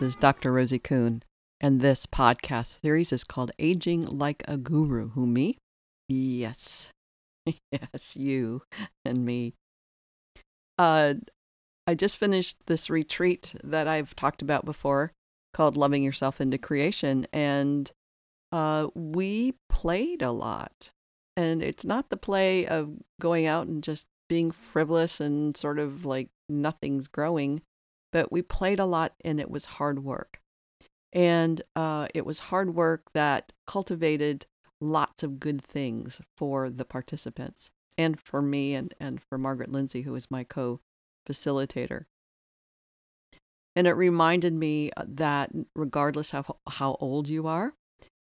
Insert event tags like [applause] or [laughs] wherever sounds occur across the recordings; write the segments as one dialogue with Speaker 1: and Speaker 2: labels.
Speaker 1: Is Dr. Rosie Kuhn, and this podcast series is called Aging Like a Guru. Who, me? Yes. [laughs] yes, you and me. Uh, I just finished this retreat that I've talked about before called Loving Yourself into Creation, and uh, we played a lot. And it's not the play of going out and just being frivolous and sort of like nothing's growing but we played a lot and it was hard work. And uh, it was hard work that cultivated lots of good things for the participants and for me and, and for Margaret Lindsay, who was my co facilitator. And it reminded me uh, that regardless of how old you are,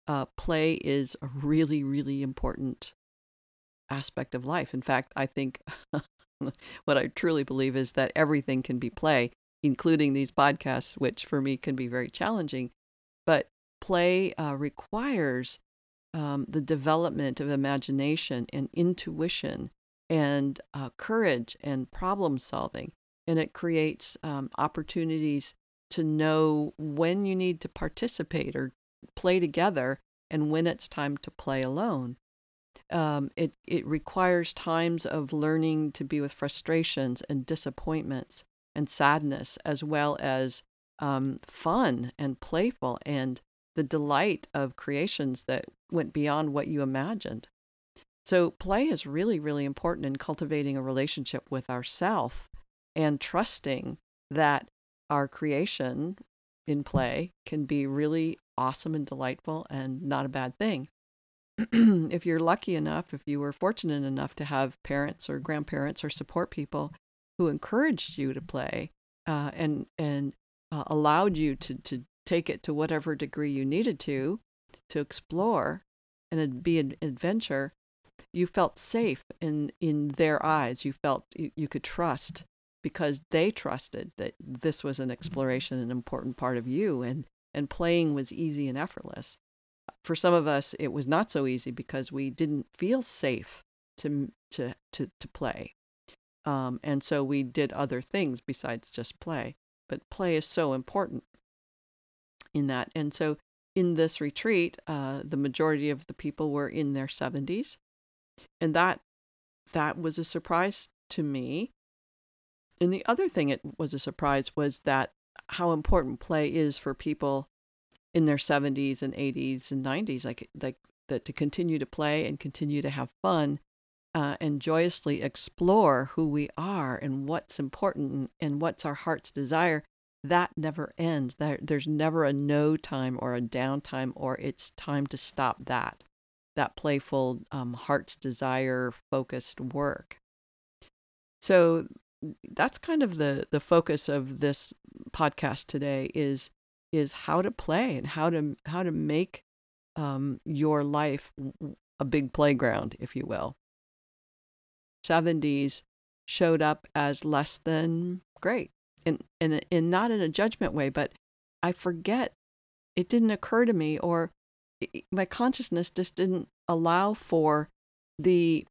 Speaker 1: uh, play is a really, really important aspect of life. In fact, I think [laughs] what I truly believe is that everything can be play including these podcasts, which for me can be very challenging. But play uh, requires um, the development of imagination and intuition and uh, courage and problem solving. And it creates um, opportunities to know when you need to participate or play together and when it's time to play alone. Um, it, it requires times of learning to be with frustrations and disappointments and sadness, as well as um, fun and playful and the delight of creations that went beyond what you imagined. So, play is really, really important in cultivating a relationship with ourself and trusting that our creation in play can be really awesome and delightful and not a bad thing. [clears throat] if you're lucky enough, if you were fortunate enough to have parents or grandparents or support people who encouraged you to play uh, and and uh, allowed you to to take it to whatever degree you needed to to explore and be an adventure you felt safe in in their eyes. You felt you, you could trust because they trusted that this was an exploration an important part of you and and playing was easy and effortless. For some of us it was not so easy because we didn't feel safe to to to to play um, and so we did other things besides just play. But play is so important in that. And so in this retreat, uh, the majority of the people were in their 70s. And that that was a surprise to me. And the other thing it was a surprise was that how important play is for people in their 70s and 80s and 90s like like that to continue to play and continue to have fun uh, and joyously explore who we are and what's important and what's our heart's desire, that never ends. There, there's never a no time or a downtime or it's time to stop that, that playful um, heart's desire focused work. So that's kind of the the focus of this podcast today is is how to play and how to how to make um, your life a big playground, if you will. 70s showed up as less than great. And, and, and not in a judgment way, but I forget it didn't occur to me, or my consciousness just didn't allow for the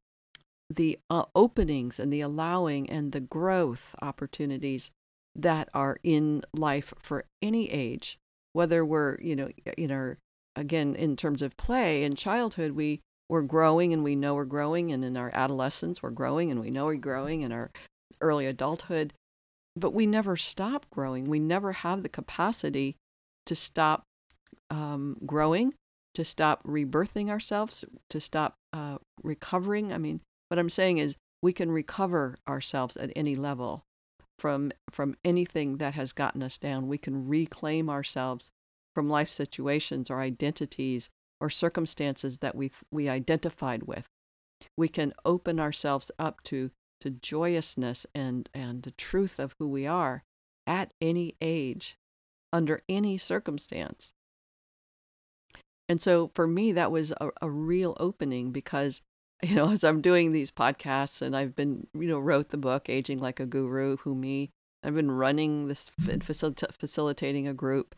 Speaker 1: the uh, openings and the allowing and the growth opportunities that are in life for any age whether we're you know in our again in terms of play in childhood we we're growing and we know we're growing and in our adolescence we're growing and we know we're growing in our early adulthood but we never stop growing. We never have the capacity to stop um, growing to stop rebirthing ourselves to stop uh, recovering. I mean what i'm saying is we can recover ourselves at any level from from anything that has gotten us down. We can reclaim ourselves from life situations or identities or circumstances that we we identified with. We can open ourselves up to to joyousness and and the truth of who we are at any age, under any circumstance. And so for me, that was a, a real opening because you know, [laughs] as I'm doing these podcasts and I've been, you know, wrote the book Aging Like a Guru, Who Me, I've been running this mm-hmm. facil- facilitating a group.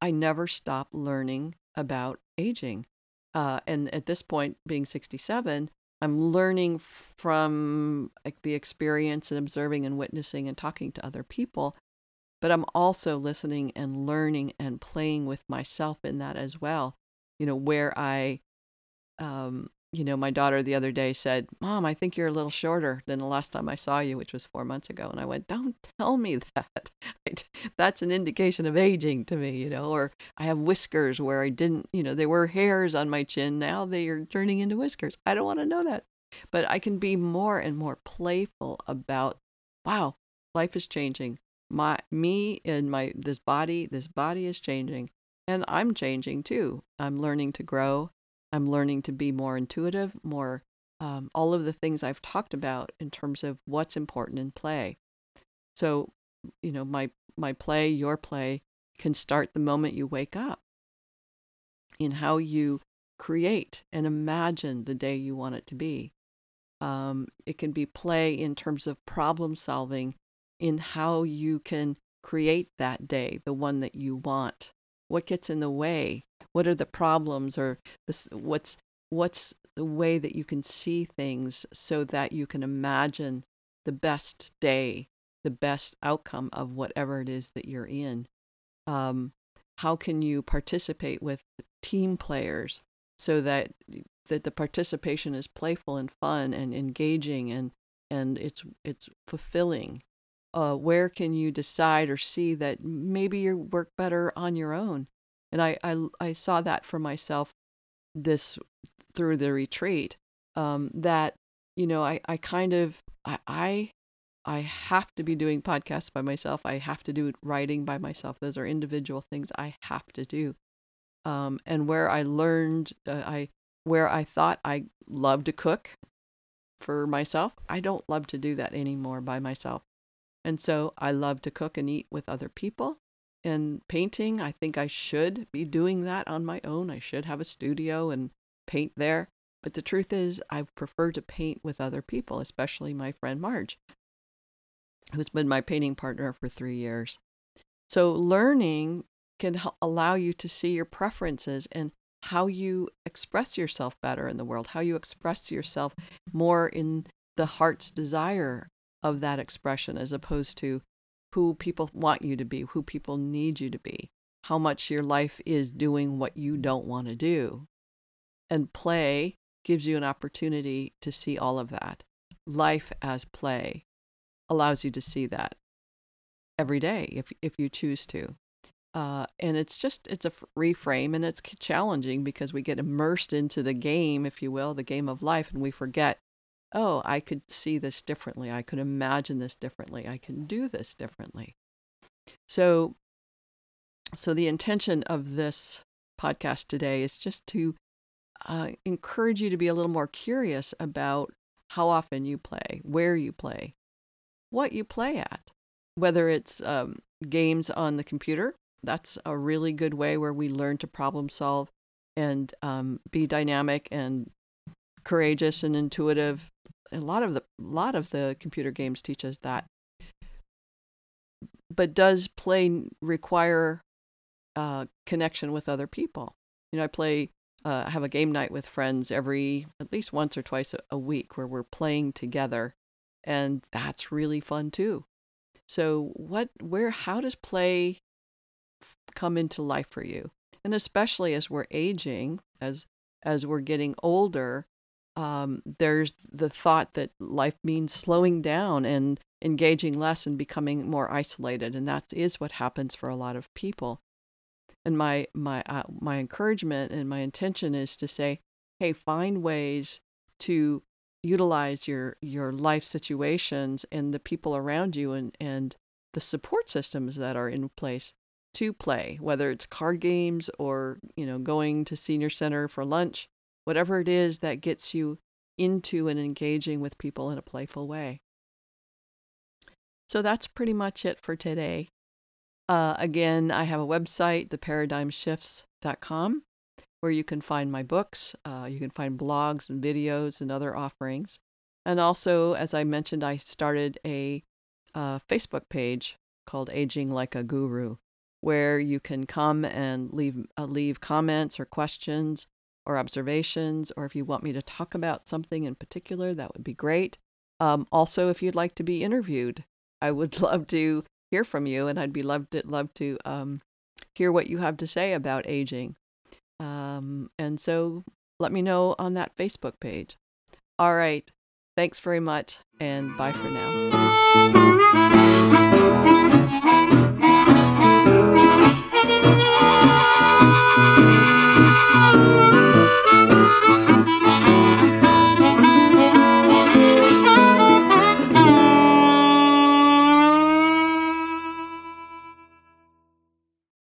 Speaker 1: I never stop learning about aging. Uh, and at this point, being 67, I'm learning from like the experience and observing and witnessing and talking to other people. but I'm also listening and learning and playing with myself in that as well. You know, where I, um, you know, my daughter the other day said, Mom, I think you're a little shorter than the last time I saw you, which was four months ago. And I went, Don't tell me [laughs] that. That's an indication of aging to me, you know, or I have whiskers where I didn't, you know, there were hairs on my chin. Now they are turning into whiskers. I don't want to know that. But I can be more and more playful about, wow, life is changing. My me and my this body, this body is changing. And I'm changing too. I'm learning to grow I'm learning to be more intuitive, more um, all of the things I've talked about in terms of what's important in play. So, you know, my my play, your play, can start the moment you wake up. In how you create and imagine the day you want it to be. Um, it can be play in terms of problem solving, in how you can create that day, the one that you want. What gets in the way what are the problems or this, what's what's the way that you can see things so that you can imagine the best day, the best outcome of whatever it is that you're in. Um, how can you participate with team players so that that the participation is playful and fun and engaging and and it's it's fulfilling uh, where can you decide or see that maybe you work better on your own and I, I, I saw that for myself this through the retreat um, that, you know, I, I kind of, I, I, I have to be doing podcasts by myself. I have to do writing by myself. Those are individual things I have to do. Um, and where I learned, uh, I where I thought I loved to cook for myself, I don't love to do that anymore by myself. And so I love to cook and eat with other people and painting. I think I should be doing that on my own. I should have a studio and paint there. But the truth is, I prefer to paint with other people, especially my friend Marge, who's been my painting partner for three years. So, learning can allow you to see your preferences and how you express yourself better in the world, how you express yourself more in the heart's desire of that expression, as opposed to who people want you to be, who people need you to be, how much your life is doing what you don't want to do. And play gives you an opportunity to see all of that. Life as play allows you to see that every day if, if you choose to. Uh, and it's just it's a reframe and it's challenging because we get immersed into the game if you will the game of life and we forget oh, I could see this differently. I could imagine this differently. I can do this differently. So, so the intention of this podcast today is just to uh, encourage you to be a little more curious about how often you play, where you play, what you play at, whether it's um, games on the computer. That's a really good way where we learn to problem solve and um, be dynamic and courageous and intuitive. A lot of the lot of the computer games teach us that. But does play require uh, connection with other people? You know, I play. Uh, I have a game night with friends every at least once or twice a, a week where we're playing together, and that's really fun too. So, what, where, how does play come into life for you? And especially as we're aging, as as we're getting older, um, there's the thought that life means slowing down and engaging less and becoming more isolated, and that is what happens for a lot of people. And my my uh, my encouragement and my intention is to say, hey, find ways to utilize your your life situations and the people around you and and the support systems that are in place to play whether it's card games or you know going to senior center for lunch whatever it is that gets you into and engaging with people in a playful way. So that's pretty much it for today. Uh, again, I have a website, theparadigmshifts.com, where you can find my books, uh, you can find blogs and videos and other offerings. And also, as I mentioned, I started a uh, Facebook page called Aging Like a Guru, where you can come and leave uh, leave comments or questions or observations, or if you want me to talk about something in particular, that would be great. Um, also, if you'd like to be interviewed, I would [laughs] love to hear from you, and I'd be love to love to um, hear what you have to say about aging. Um, and so let me know on that Facebook page. All right. Thanks very much, and bye for now.